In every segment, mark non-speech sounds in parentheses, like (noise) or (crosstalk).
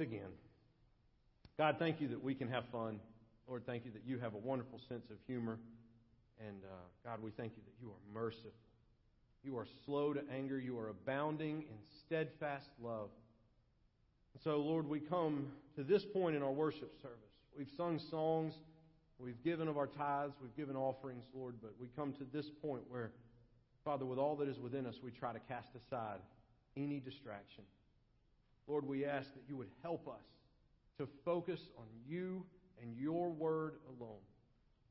again. God, thank you that we can have fun. Lord, thank you that you have a wonderful sense of humor. And uh, God, we thank you that you are merciful. You are slow to anger. You are abounding in steadfast love. And so, Lord, we come to this point in our worship service. We've sung songs. We've given of our tithes. We've given offerings, Lord. But we come to this point where, Father, with all that is within us, we try to cast aside any distraction. Lord, we ask that you would help us to focus on you and your word alone.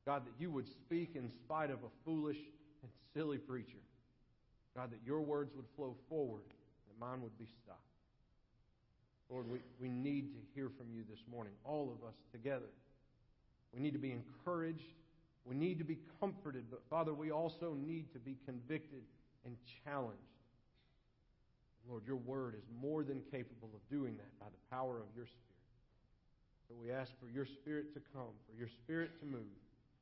God, that you would speak in spite of a foolish and silly preacher. God, that your words would flow forward, that mine would be stopped. Lord, we, we need to hear from you this morning, all of us together. We need to be encouraged. We need to be comforted. But, Father, we also need to be convicted and challenged. Lord, your word is more than capable of doing that by the power of your Spirit. So we ask for your Spirit to come, for your Spirit to move,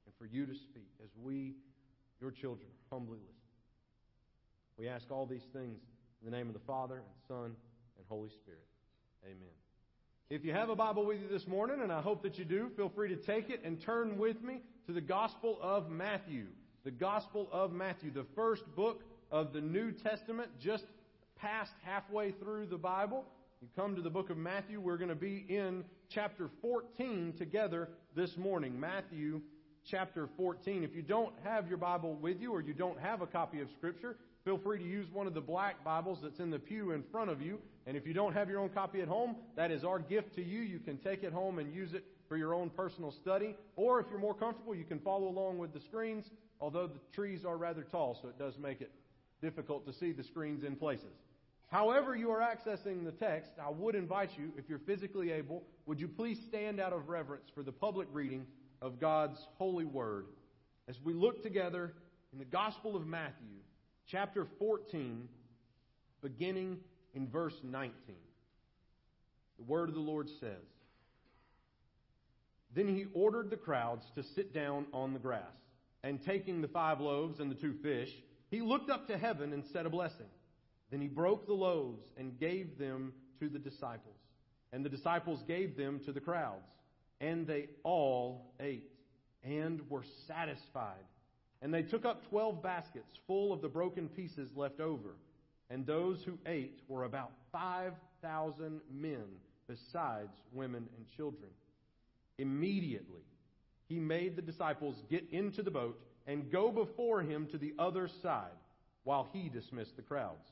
and for you to speak as we, your children, humbly listen. We ask all these things in the name of the Father, and Son, and Holy Spirit. Amen. If you have a Bible with you this morning, and I hope that you do, feel free to take it and turn with me to the Gospel of Matthew. The Gospel of Matthew, the first book of the New Testament, just past halfway through the Bible. You come to the book of Matthew. We're going to be in chapter 14 together this morning. Matthew chapter 14. If you don't have your Bible with you or you don't have a copy of Scripture, feel free to use one of the black Bibles that's in the pew in front of you. And if you don't have your own copy at home, that is our gift to you. You can take it home and use it for your own personal study. Or if you're more comfortable, you can follow along with the screens, although the trees are rather tall, so it does make it difficult to see the screens in places. However, you are accessing the text, I would invite you, if you're physically able, would you please stand out of reverence for the public reading of God's holy word as we look together in the Gospel of Matthew, chapter 14, beginning in verse 19. The word of the Lord says Then he ordered the crowds to sit down on the grass, and taking the five loaves and the two fish, he looked up to heaven and said a blessing. Then he broke the loaves and gave them to the disciples. And the disciples gave them to the crowds. And they all ate and were satisfied. And they took up twelve baskets full of the broken pieces left over. And those who ate were about 5,000 men, besides women and children. Immediately, he made the disciples get into the boat and go before him to the other side while he dismissed the crowds.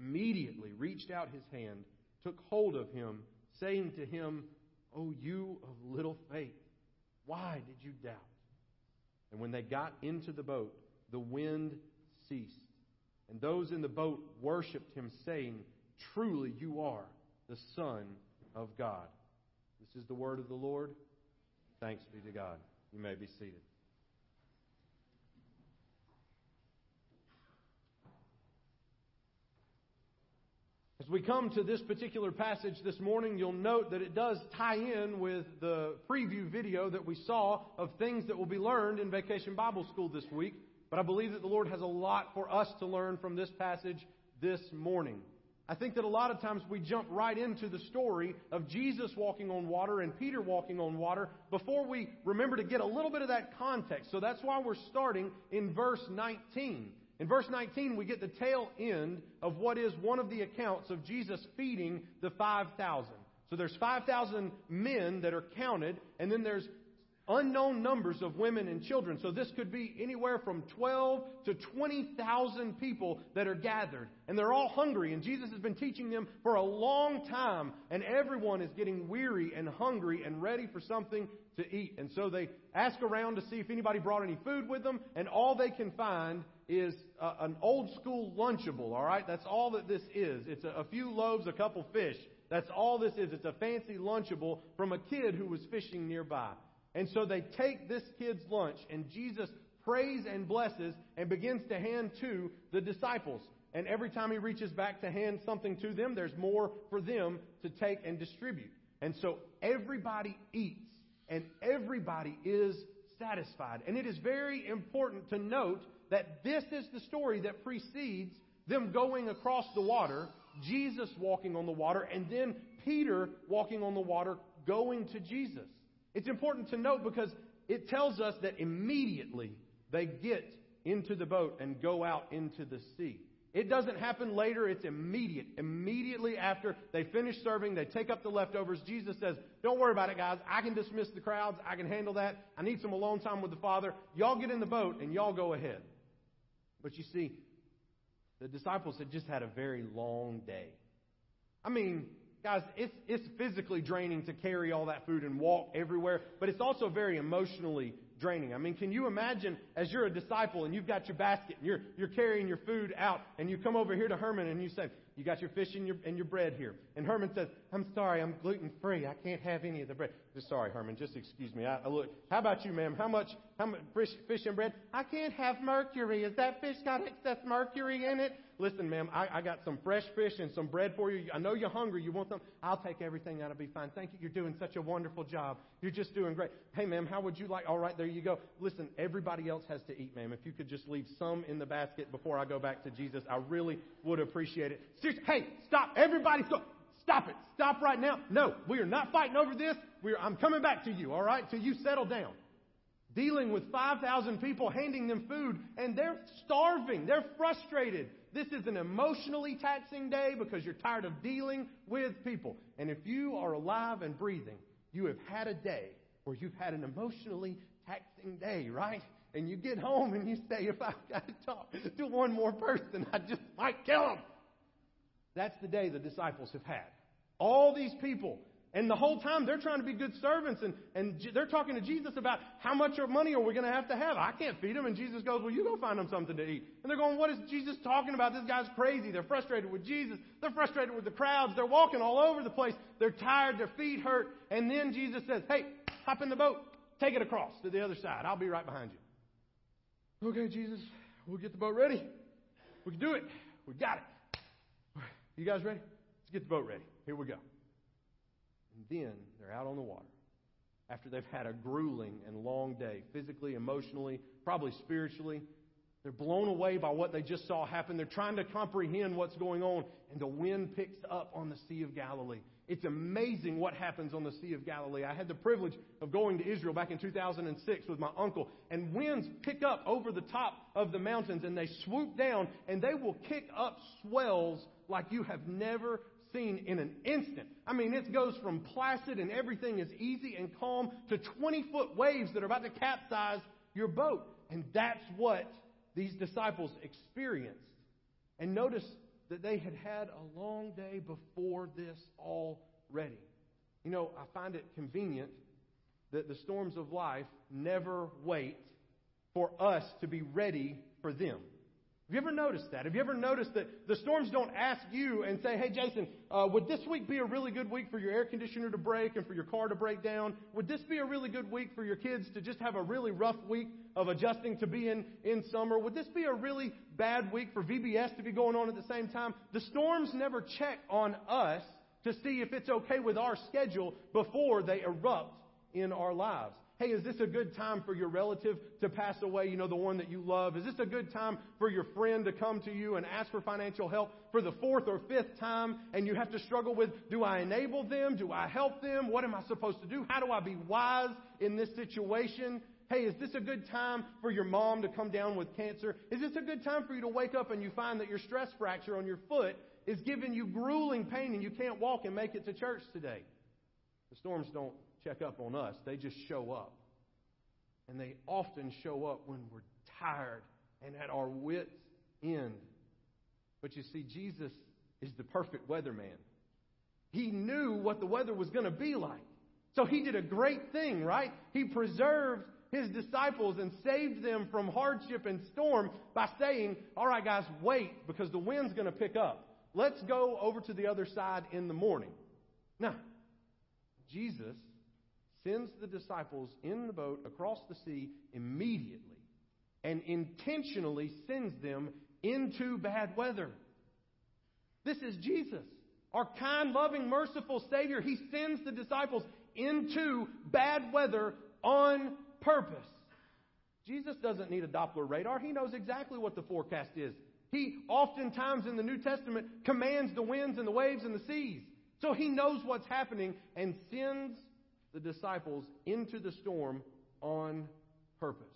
immediately reached out his hand, took hold of him, saying to him, O you of little faith, why did you doubt? And when they got into the boat, the wind ceased. And those in the boat worshipped him, saying, Truly you are the Son of God. This is the word of the Lord. Thanks be to God. You may be seated. As we come to this particular passage this morning, you'll note that it does tie in with the preview video that we saw of things that will be learned in Vacation Bible School this week. But I believe that the Lord has a lot for us to learn from this passage this morning. I think that a lot of times we jump right into the story of Jesus walking on water and Peter walking on water before we remember to get a little bit of that context. So that's why we're starting in verse 19. In verse 19, we get the tail end of what is one of the accounts of Jesus feeding the 5,000. So there's 5,000 men that are counted, and then there's unknown numbers of women and children. So this could be anywhere from 12 to 20,000 people that are gathered. And they're all hungry. And Jesus has been teaching them for a long time. And everyone is getting weary and hungry and ready for something to eat. And so they ask around to see if anybody brought any food with them. And all they can find is uh, an old school Lunchable. All right? That's all that this is. It's a, a few loaves, a couple fish. That's all this is. It's a fancy Lunchable from a kid who was fishing nearby. And so they take this kid's lunch, and Jesus prays and blesses and begins to hand to the disciples. And every time he reaches back to hand something to them, there's more for them to take and distribute. And so everybody eats, and everybody is satisfied. And it is very important to note that this is the story that precedes them going across the water, Jesus walking on the water, and then Peter walking on the water going to Jesus. It's important to note because it tells us that immediately they get into the boat and go out into the sea. It doesn't happen later, it's immediate. Immediately after they finish serving, they take up the leftovers. Jesus says, Don't worry about it, guys. I can dismiss the crowds. I can handle that. I need some alone time with the Father. Y'all get in the boat and y'all go ahead. But you see, the disciples had just had a very long day. I mean, Guys, it's, it's physically draining to carry all that food and walk everywhere, but it's also very emotionally draining. I mean, can you imagine as you're a disciple and you've got your basket and you're, you're carrying your food out and you come over here to Herman and you say, you got your fish and your, and your bread here. And Herman says, I'm sorry, I'm gluten free. I can't have any of the bread. Just sorry, Herman, just excuse me. I, I look, how about you, ma'am? How much, how much fish, fish and bread? I can't have mercury. Has that fish got excess mercury in it? Listen, ma'am, I, I got some fresh fish and some bread for you. I know you're hungry. You want some? I'll take everything. That'll be fine. Thank you. You're doing such a wonderful job. You're just doing great. Hey, ma'am, how would you like? All right, there you go. Listen, everybody else has to eat, ma'am. If you could just leave some in the basket before I go back to Jesus, I really would appreciate it. Seriously, hey, stop. Everybody stop. Stop it. Stop right now. No, we are not fighting over this. Are, I'm coming back to you, all right, till you settle down dealing with 5,000 people, handing them food, and they're starving. They're frustrated. This is an emotionally taxing day because you're tired of dealing with people. And if you are alive and breathing, you have had a day where you've had an emotionally taxing day, right? And you get home and you say, if I've got to talk to one more person, I just might kill them. That's the day the disciples have had. All these people and the whole time they're trying to be good servants and, and they're talking to Jesus about how much money are we going to have to have? I can't feed them. And Jesus goes, well, you go find them something to eat. And they're going, what is Jesus talking about? This guy's crazy. They're frustrated with Jesus. They're frustrated with the crowds. They're walking all over the place. They're tired. Their feet hurt. And then Jesus says, hey, hop in the boat. Take it across to the other side. I'll be right behind you. Okay, Jesus, we'll get the boat ready. We can do it. We got it. You guys ready? Let's get the boat ready. Here we go. And then they're out on the water after they've had a grueling and long day, physically, emotionally, probably spiritually. They're blown away by what they just saw happen. They're trying to comprehend what's going on, and the wind picks up on the Sea of Galilee. It's amazing what happens on the Sea of Galilee. I had the privilege of going to Israel back in 2006 with my uncle, and winds pick up over the top of the mountains, and they swoop down, and they will kick up swells like you have never seen in an instant. I mean, it goes from placid and everything is easy and calm to 20 foot waves that are about to capsize your boat. And that's what these disciples experienced. And notice that they had had a long day before this already. You know, I find it convenient that the storms of life never wait for us to be ready for them. Have you ever noticed that? Have you ever noticed that the storms don't ask you and say, hey, Jason, uh, would this week be a really good week for your air conditioner to break and for your car to break down? Would this be a really good week for your kids to just have a really rough week of adjusting to being in summer? Would this be a really bad week for VBS to be going on at the same time? The storms never check on us to see if it's okay with our schedule before they erupt in our lives. Hey, is this a good time for your relative to pass away? You know, the one that you love. Is this a good time for your friend to come to you and ask for financial help for the fourth or fifth time? And you have to struggle with, do I enable them? Do I help them? What am I supposed to do? How do I be wise in this situation? Hey, is this a good time for your mom to come down with cancer? Is this a good time for you to wake up and you find that your stress fracture on your foot is giving you grueling pain and you can't walk and make it to church today? The storms don't check up on us, they just show up. And they often show up when we're tired and at our wits' end. But you see, Jesus is the perfect weatherman. He knew what the weather was going to be like. So he did a great thing, right? He preserved his disciples and saved them from hardship and storm by saying, All right, guys, wait, because the wind's going to pick up. Let's go over to the other side in the morning. Now, Jesus sends the disciples in the boat across the sea immediately and intentionally sends them into bad weather. This is Jesus, our kind, loving, merciful Savior. He sends the disciples into bad weather on purpose. Jesus doesn't need a Doppler radar. He knows exactly what the forecast is. He oftentimes in the New Testament commands the winds and the waves and the seas. So he knows what's happening and sends the disciples into the storm on purpose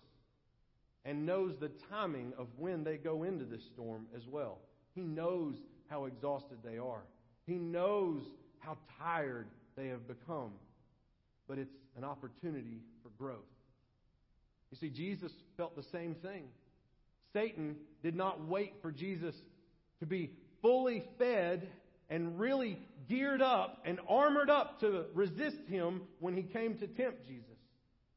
and knows the timing of when they go into this storm as well. He knows how exhausted they are. He knows how tired they have become. But it's an opportunity for growth. You see, Jesus felt the same thing. Satan did not wait for Jesus to be fully fed and really geared up and armored up to resist him when he came to tempt Jesus.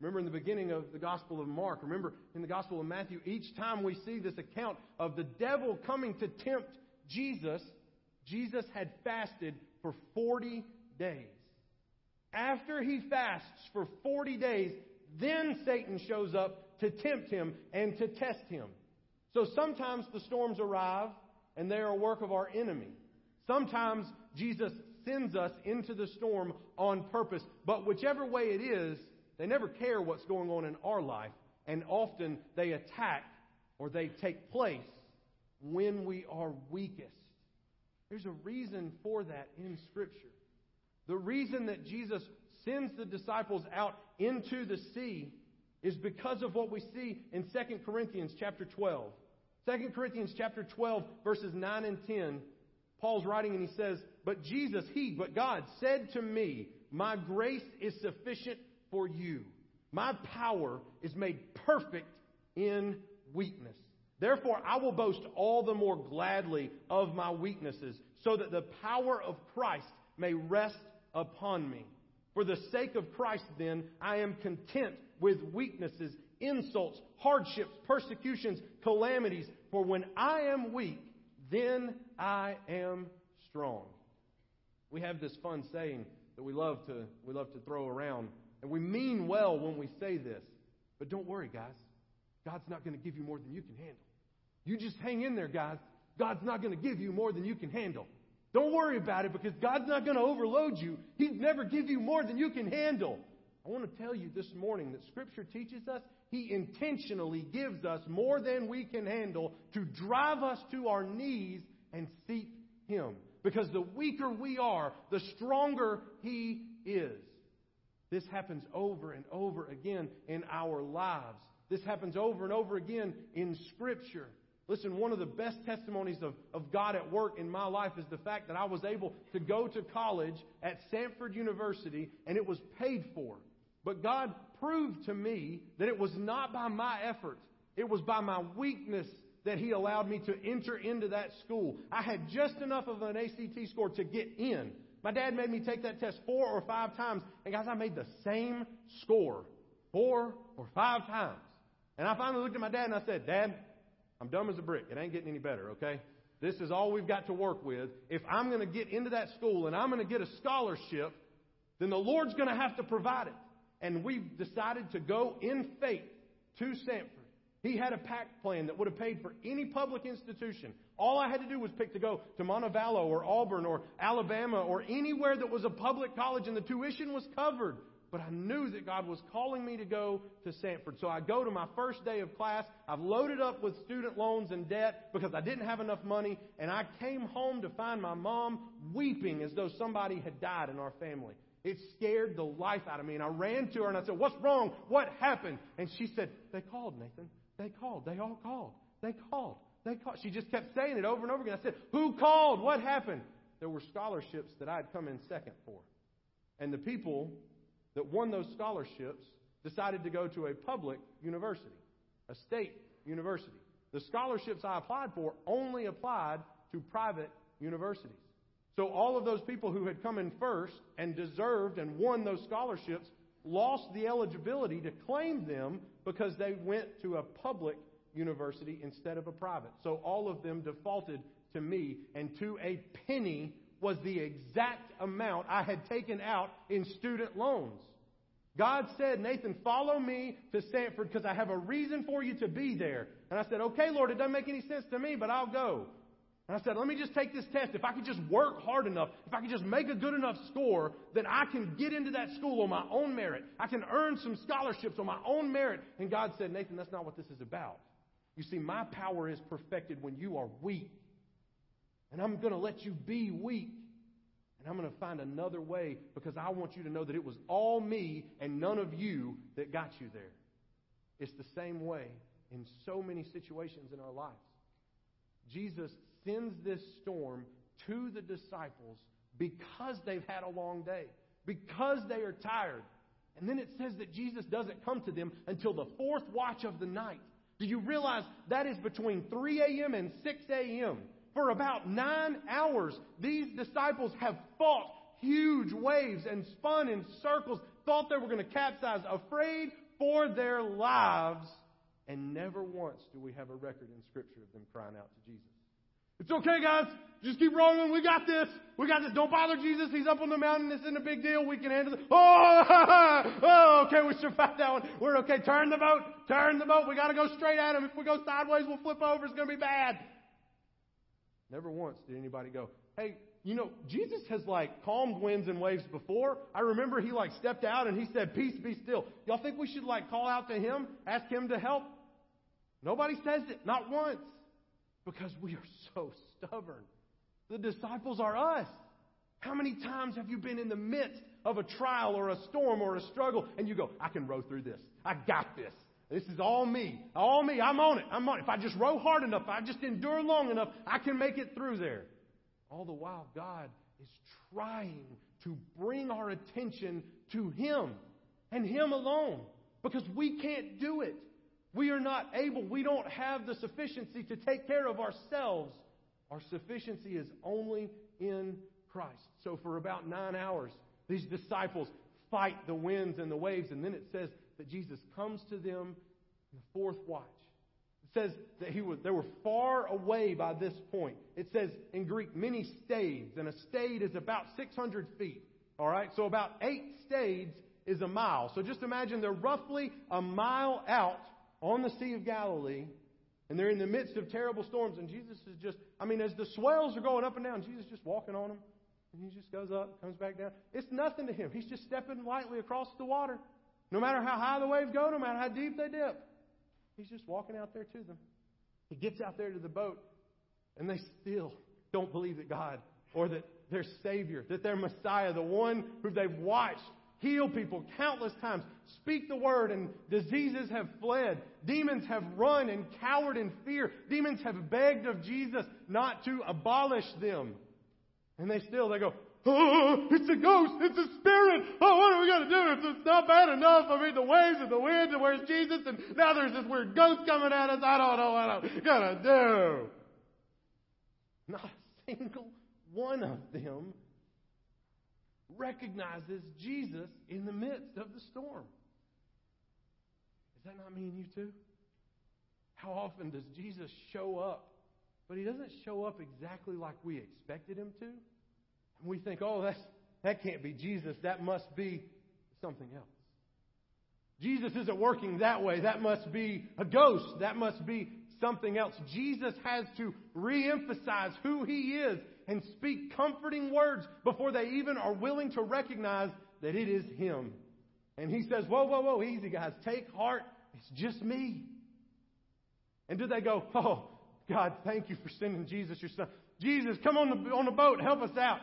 Remember in the beginning of the Gospel of Mark, remember in the Gospel of Matthew, each time we see this account of the devil coming to tempt Jesus, Jesus had fasted for 40 days. After he fasts for 40 days, then Satan shows up to tempt him and to test him. So sometimes the storms arrive and they are a work of our enemy. Sometimes Jesus sends us into the storm on purpose. But whichever way it is, they never care what's going on in our life. And often they attack or they take place when we are weakest. There's a reason for that in Scripture. The reason that Jesus sends the disciples out into the sea is because of what we see in 2 Corinthians chapter 12. 2 Corinthians chapter 12 verses 9 and 10 Paul's writing and he says, But Jesus, He, but God said to me, My grace is sufficient for you. My power is made perfect in weakness. Therefore, I will boast all the more gladly of my weaknesses, so that the power of Christ may rest upon me. For the sake of Christ, then, I am content with weaknesses, insults, hardships, persecutions, calamities. For when I am weak, then I am strong. We have this fun saying that we love to we love to throw around, and we mean well when we say this. But don't worry, guys. God's not going to give you more than you can handle. You just hang in there, guys. God's not going to give you more than you can handle. Don't worry about it because God's not going to overload you. He'd never give you more than you can handle. I want to tell you this morning that Scripture teaches us He intentionally gives us more than we can handle to drive us to our knees and seek Him. Because the weaker we are, the stronger He is. This happens over and over again in our lives. This happens over and over again in Scripture. Listen, one of the best testimonies of, of God at work in my life is the fact that I was able to go to college at Samford University and it was paid for. But God proved to me that it was not by my effort, it was by my weakness that He allowed me to enter into that school. I had just enough of an ACT score to get in. My dad made me take that test four or five times, and guys, I made the same score four or five times. And I finally looked at my dad and I said, Dad, I'm dumb as a brick. It ain't getting any better, okay? This is all we've got to work with. If I'm going to get into that school and I'm going to get a scholarship, then the Lord's going to have to provide it and we decided to go in faith to Samford. He had a PACT plan that would have paid for any public institution. All I had to do was pick to go to Montevallo or Auburn or Alabama or anywhere that was a public college and the tuition was covered. But I knew that God was calling me to go to Samford. So I go to my first day of class. I've loaded up with student loans and debt because I didn't have enough money. And I came home to find my mom weeping as though somebody had died in our family. It scared the life out of me. And I ran to her and I said, What's wrong? What happened? And she said, They called, Nathan. They called. They all called. They called. They called. She just kept saying it over and over again. I said, Who called? What happened? There were scholarships that I had come in second for. And the people that won those scholarships decided to go to a public university, a state university. The scholarships I applied for only applied to private universities. So all of those people who had come in first and deserved and won those scholarships lost the eligibility to claim them because they went to a public university instead of a private. So all of them defaulted to me, and to a penny was the exact amount I had taken out in student loans. God said, Nathan, follow me to Samford because I have a reason for you to be there. And I said, okay, Lord, it doesn't make any sense to me, but I'll go. And I said, let me just take this test. If I could just work hard enough, if I could just make a good enough score, then I can get into that school on my own merit. I can earn some scholarships on my own merit. And God said, Nathan, that's not what this is about. You see, my power is perfected when you are weak. And I'm going to let you be weak. And I'm going to find another way because I want you to know that it was all me and none of you that got you there. It's the same way in so many situations in our lives. Jesus sends this storm to the disciples because they've had a long day, because they are tired. And then it says that Jesus doesn't come to them until the fourth watch of the night. Do you realize that is between 3 a.m. and 6 a.m.? For about nine hours, these disciples have fought huge waves and spun in circles, thought they were going to capsize, afraid for their lives. And never once do we have a record in Scripture of them crying out to Jesus. It's okay, guys. Just keep rolling. We got this. We got this. Don't bother Jesus. He's up on the mountain. This isn't a big deal. We can handle it. Oh, (laughs) oh, okay. We survived that one. We're okay. Turn the boat. Turn the boat. We got to go straight at him. If we go sideways, we'll flip over. It's going to be bad. Never once did anybody go, hey, you know, Jesus has like calmed winds and waves before. I remember he like stepped out and he said, peace be still. Y'all think we should like call out to him, ask him to help? Nobody says it. Not once. Because we are so stubborn. The disciples are us. How many times have you been in the midst of a trial or a storm or a struggle and you go, I can row through this. I got this. This is all me. All me. I'm on it. I'm on it. If I just row hard enough, if I just endure long enough, I can make it through there. All the while, God is trying to bring our attention to Him and Him alone because we can't do it. We are not able, we don't have the sufficiency to take care of ourselves. Our sufficiency is only in Christ. So for about nine hours, these disciples fight the winds and the waves, and then it says that Jesus comes to them in the fourth watch. It says that he was, they were far away by this point. It says in Greek, many stades, and a stade is about 600 feet. All right, so about eight stades is a mile. So just imagine they're roughly a mile out on the Sea of Galilee, and they're in the midst of terrible storms, and Jesus is just, I mean, as the swells are going up and down, Jesus is just walking on them, and he just goes up, comes back down. It's nothing to him. He's just stepping lightly across the water. No matter how high the waves go, no matter how deep they dip, he's just walking out there to them. He gets out there to the boat, and they still don't believe that God or that their Savior, that their Messiah, the one who they've watched heal people countless times, speak the word, and diseases have fled. Demons have run and cowered in fear. Demons have begged of Jesus not to abolish them. And they still, they go, Oh, it's a ghost. It's a spirit. Oh, what are we going to do? It's, it's not bad enough. I mean, the waves and the wind, and where's Jesus? And now there's this weird ghost coming at us. I don't know what I'm going to do. Not a single one of them recognizes Jesus in the midst of the storm. Is that not me and you too? How often does Jesus show up? But he doesn't show up exactly like we expected him to. And we think, oh, that's, that can't be Jesus. That must be something else. Jesus isn't working that way. That must be a ghost. That must be something else. Jesus has to reemphasize who he is and speak comforting words before they even are willing to recognize that it is him. And he says, Whoa, whoa, whoa, easy, guys. Take heart. It's just me. And do they go, Oh, God, thank you for sending Jesus, your son. Jesus, come on the, on the boat. Help us out.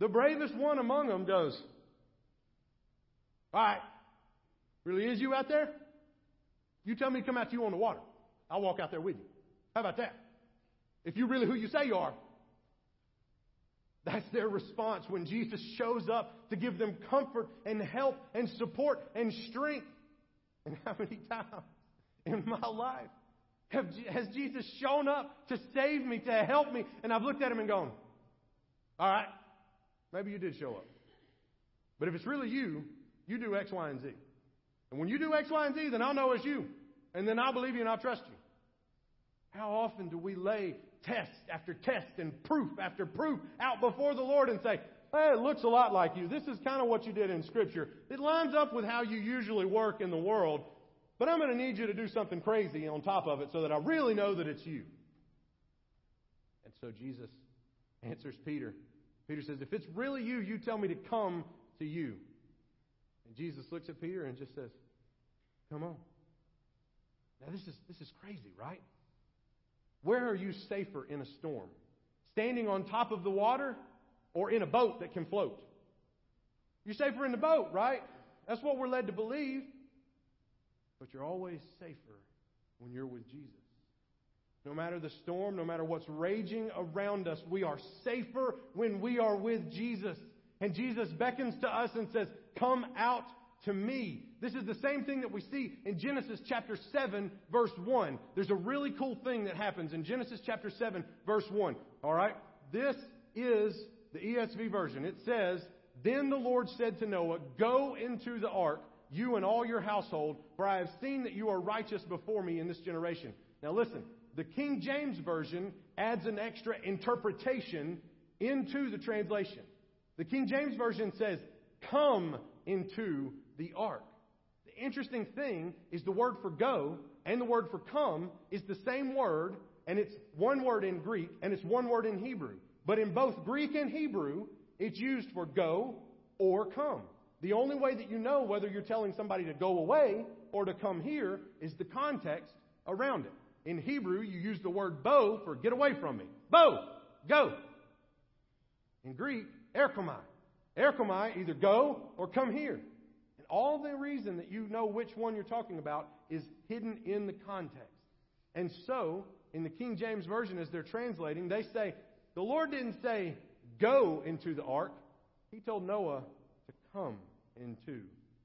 The bravest one among them goes, All right, really is you out there? You tell me to come out to you on the water. I'll walk out there with you. How about that? If you're really who you say you are. That's their response when Jesus shows up to give them comfort and help and support and strength. And how many times in my life have, has Jesus shown up to save me, to help me? And I've looked at him and gone, all right, maybe you did show up. But if it's really you, you do X, Y, and Z. And when you do X, Y, and Z, then I'll know it's you. And then I'll believe you and I'll trust you. How often do we lay test after test and proof after proof out before the Lord and say, hey, it looks a lot like you. This is kind of what you did in Scripture. It lines up with how you usually work in the world, but I'm going to need you to do something crazy on top of it so that I really know that it's you. And so Jesus answers Peter. Peter says, If it's really you, you tell me to come to you. And Jesus looks at Peter and just says, Come on. Now this is this is crazy, right? Where are you safer in a storm? Standing on top of the water or in a boat that can float? You're safer in the boat, right? That's what we're led to believe. But you're always safer when you're with Jesus. No matter the storm, no matter what's raging around us, we are safer when we are with Jesus. And Jesus beckons to us and says, Come out to me. This is the same thing that we see in Genesis chapter 7, verse 1. There's a really cool thing that happens in Genesis chapter 7, verse 1. All right? This is the ESV version. It says, Then the Lord said to Noah, Go into the ark, you and all your household, for I have seen that you are righteous before me in this generation. Now listen, the King James Version adds an extra interpretation into the translation. The King James Version says, Come into the ark. The interesting thing is the word for go and the word for come is the same word, and it's one word in Greek and it's one word in Hebrew. But in both Greek and Hebrew, it's used for go or come. The only way that you know whether you're telling somebody to go away or to come here is the context around it. In Hebrew, you use the word bo for get away from me. Bo, go. In Greek, erchomai. Erchomai, either go or come here all the reason that you know which one you're talking about is hidden in the context. And so, in the King James Version, as they're translating, they say, the Lord didn't say, go into the ark. He told Noah to come into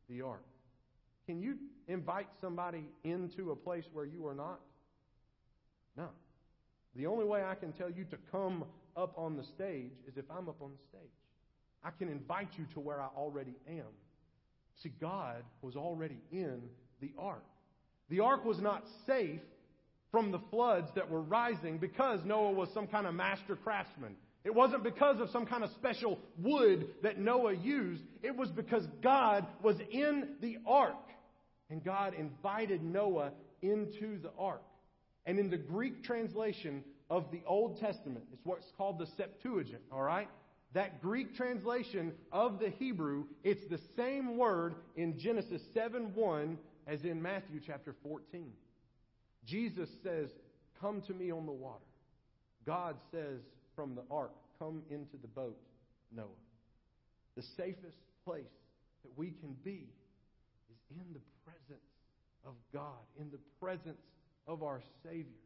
the ark. Can you invite somebody into a place where you are not? No. The only way I can tell you to come up on the stage is if I'm up on the stage. I can invite you to where I already am. See, God was already in the ark. The ark was not safe from the floods that were rising because Noah was some kind of master craftsman. It wasn't because of some kind of special wood that Noah used. It was because God was in the ark. And God invited Noah into the ark. And in the Greek translation of the Old Testament, it's what's called the Septuagint, all right? That Greek translation of the Hebrew, it's the same word in Genesis 7 1 as in Matthew chapter 14. Jesus says, Come to me on the water. God says from the ark, Come into the boat, Noah. The safest place that we can be is in the presence of God, in the presence of our Savior.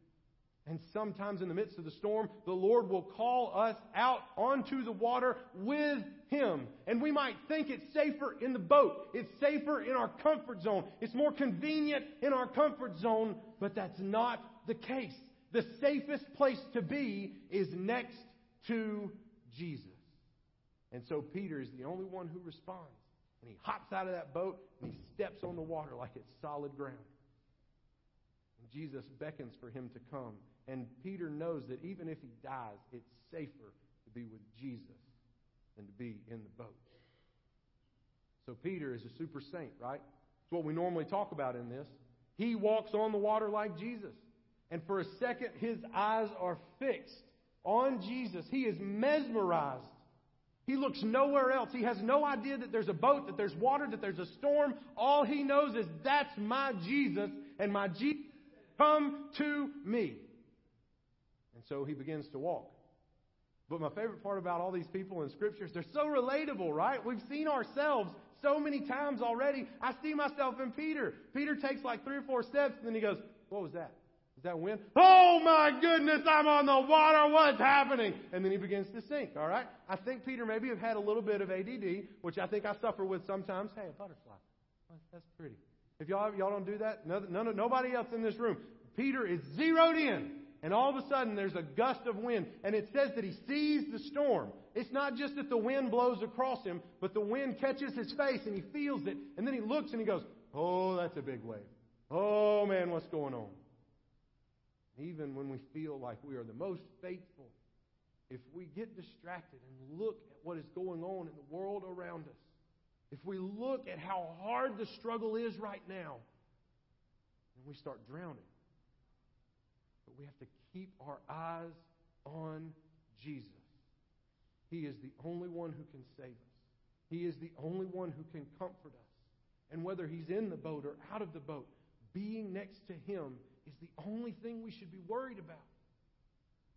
And sometimes in the midst of the storm, the Lord will call us out onto the water with Him. And we might think it's safer in the boat. It's safer in our comfort zone. It's more convenient in our comfort zone, but that's not the case. The safest place to be is next to Jesus. And so Peter is the only one who responds. And he hops out of that boat and he steps on the water like it's solid ground. And Jesus beckons for him to come. And Peter knows that even if he dies, it's safer to be with Jesus than to be in the boat. So Peter is a super saint, right? It's what we normally talk about in this. He walks on the water like Jesus. And for a second, his eyes are fixed on Jesus. He is mesmerized. He looks nowhere else. He has no idea that there's a boat, that there's water, that there's a storm. All he knows is that's my Jesus, and my Jesus come to me. So he begins to walk. But my favorite part about all these people in scriptures, they're so relatable, right? We've seen ourselves so many times already. I see myself in Peter. Peter takes like three or four steps, and then he goes, What was that? Is that wind? Oh my goodness, I'm on the water. What's happening? And then he begins to sink. All right. I think Peter maybe have had a little bit of ADD, which I think I suffer with sometimes. Hey, a butterfly. That's pretty. If y'all y'all don't do that, none, none, nobody else in this room. Peter is zeroed in, and all of a sudden there's a gust of wind, and it says that he sees the storm. It's not just that the wind blows across him, but the wind catches his face and he feels it, and then he looks and he goes, "Oh, that's a big wave. Oh man, what's going on?" Even when we feel like we are the most faithful, if we get distracted and look at what is going on in the world around us, if we look at how hard the struggle is right now, then we start drowning. But we have to keep our eyes on Jesus. He is the only one who can save us. He is the only one who can comfort us. And whether he's in the boat or out of the boat, being next to him is the only thing we should be worried about.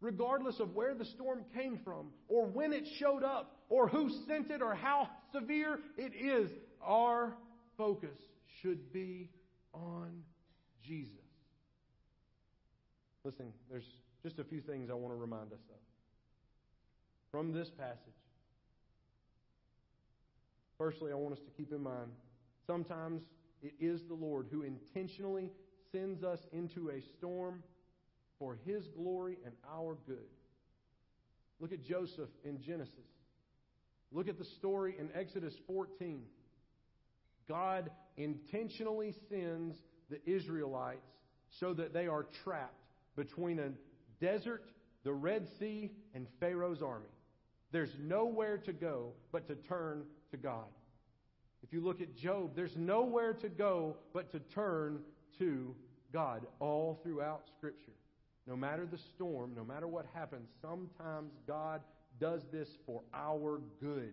Regardless of where the storm came from, or when it showed up, or who sent it, or how severe it is, our focus should be on Jesus. Listen, there's just a few things I want to remind us of. From this passage, firstly, I want us to keep in mind sometimes it is the Lord who intentionally sends us into a storm for his glory and our good. Look at Joseph in Genesis. Look at the story in Exodus 14. God intentionally sends the Israelites so that they are trapped between a desert, the Red Sea, and Pharaoh's army. There's nowhere to go but to turn to God. If you look at Job, there's nowhere to go but to turn to God all throughout Scripture. No matter the storm, no matter what happens, sometimes God does this for our good.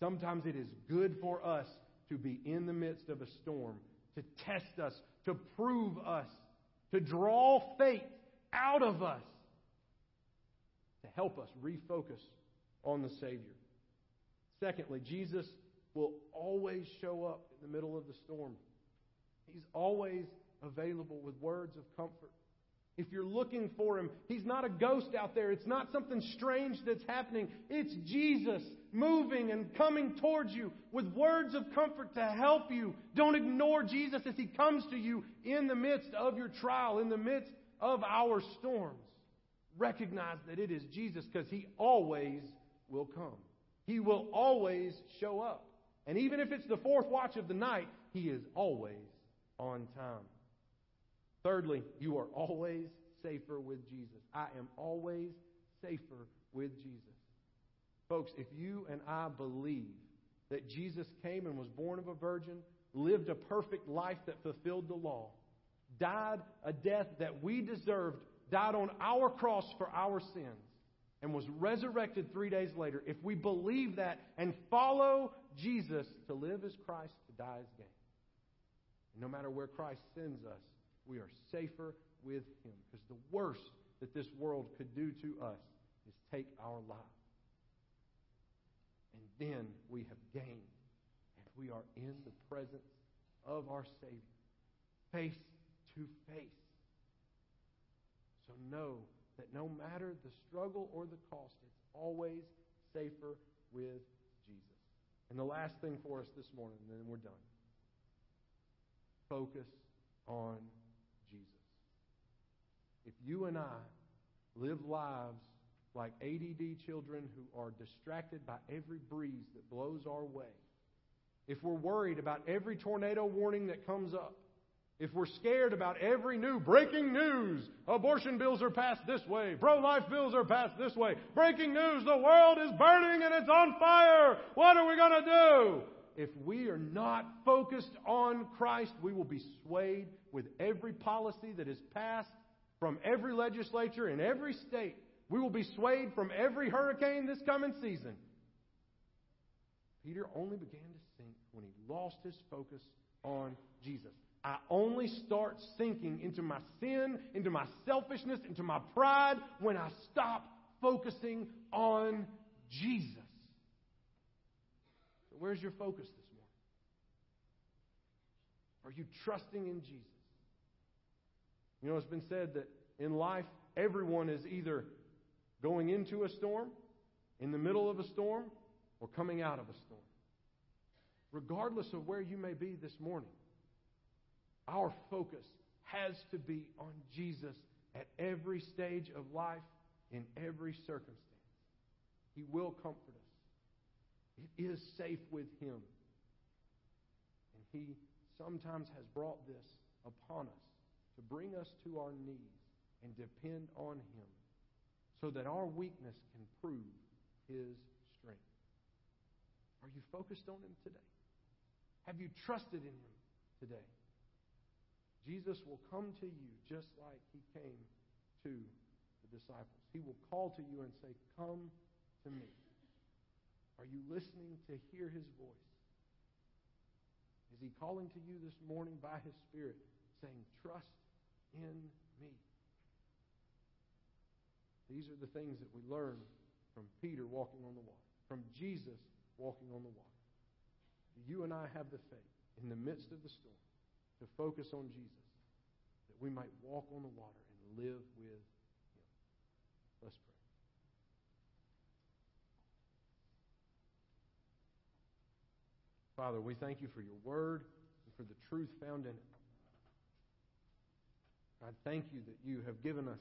Sometimes it is good for us to be in the midst of a storm, to test us, to prove us, to draw faith out of us, to help us refocus on the Savior. Secondly, Jesus will always show up in the middle of the storm. He's always available with words of comfort. If you're looking for him, he's not a ghost out there. It's not something strange that's happening. It's Jesus moving and coming towards you with words of comfort to help you. Don't ignore Jesus as he comes to you in the midst of your trial, in the midst of our storms. Recognize that it is Jesus because he always will come. He will always show up. And even if it's the fourth watch of the night, he is always on time. Thirdly, you are always safer with Jesus. I am always safer with Jesus. Folks, if you and I believe that Jesus came and was born of a virgin, lived a perfect life that fulfilled the law, died a death that we deserved, died on our cross for our sins, and was resurrected three days later, if we believe that and follow Jesus to live as Christ, to die as gain, no matter where Christ sends us, we are safer with Him. Because the worst that this world could do to us is take our life. And then we have gained, and we are in the presence of our Savior, face to face. So know that no matter the struggle or the cost, it's always safer with Jesus. And the last thing for us this morning, and then we're done. Focus on if you and I live lives like ADD children who are distracted by every breeze that blows our way, if we're worried about every tornado warning that comes up, if we're scared about every new breaking news, abortion bills are passed this way, pro life bills are passed this way, breaking news, the world is burning and it's on fire, what are we going to do? If we are not focused on Christ, we will be swayed with every policy that is passed from every legislature in every state. We will be swayed from every hurricane this coming season. Peter only began to sink when he lost his focus on Jesus. I only start sinking into my sin, into my selfishness, into my pride when I stop focusing on Jesus. So where's your focus this morning? Are you trusting in Jesus? You know, it's been said that in life, everyone is either going into a storm, in the middle of a storm, or coming out of a storm. Regardless of where you may be this morning, our focus has to be on Jesus at every stage of life, in every circumstance. He will comfort us. It is safe with Him. And He sometimes has brought this upon us to bring us to our knees and depend on Him so that our weakness can prove His strength. Are you focused on Him today? Have you trusted in Him today? Jesus will come to you just like He came to the disciples. He will call to you and say, Come to me. Are you listening to hear His voice? Is He calling to you this morning by His Spirit, saying, Trust in me? These are the things that we learn from Peter walking on the water, from Jesus walking on the water. You and I have the faith in the midst of the storm to focus on Jesus, that we might walk on the water and live with Him. Let's pray. Father, we thank you for your word and for the truth found in it. God, thank you that you have given us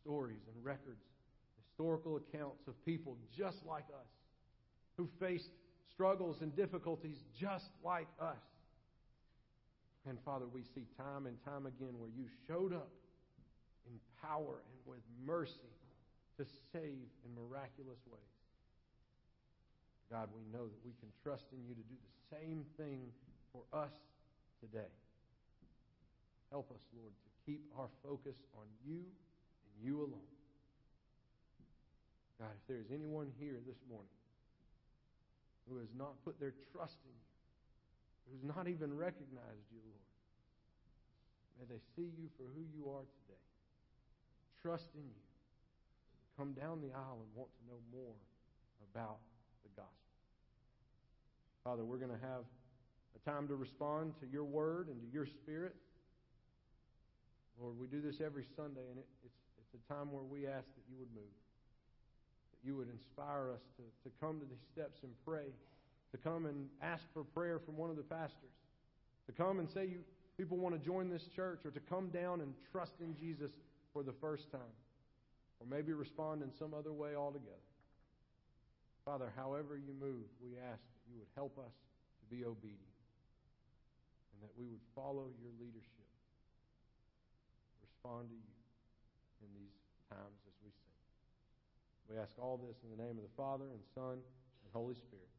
stories and records, historical accounts of people just like us who faced struggles and difficulties just like us. And Father, we see time and time again where you showed up in power and with mercy to save in miraculous ways. God, we know that we can trust in you to do the same thing for us today. Help us, Lord, to keep our focus on you and you alone. God, if there is anyone here this morning who has not put their trust in you, who's not even recognized you, Lord, may they see you for who you are today. Trust in you. Come down the aisle and want to know more about the gospel. Father, we're going to have a time to respond to your word and to your spirit. Lord, we do this every Sunday, and it, it's, it's a time where we ask that you would move, that you would inspire us to, to come to these steps and pray, to come and ask for prayer from one of the pastors, to come and say you people want to join this church, or to come down and trust in Jesus for the first time, or maybe respond in some other way altogether. Father, however you move, we ask that you would help us to be obedient and that we would follow your leadership respond to you in these times as we sing. We ask all this in the name of the Father and Son and Holy Spirit.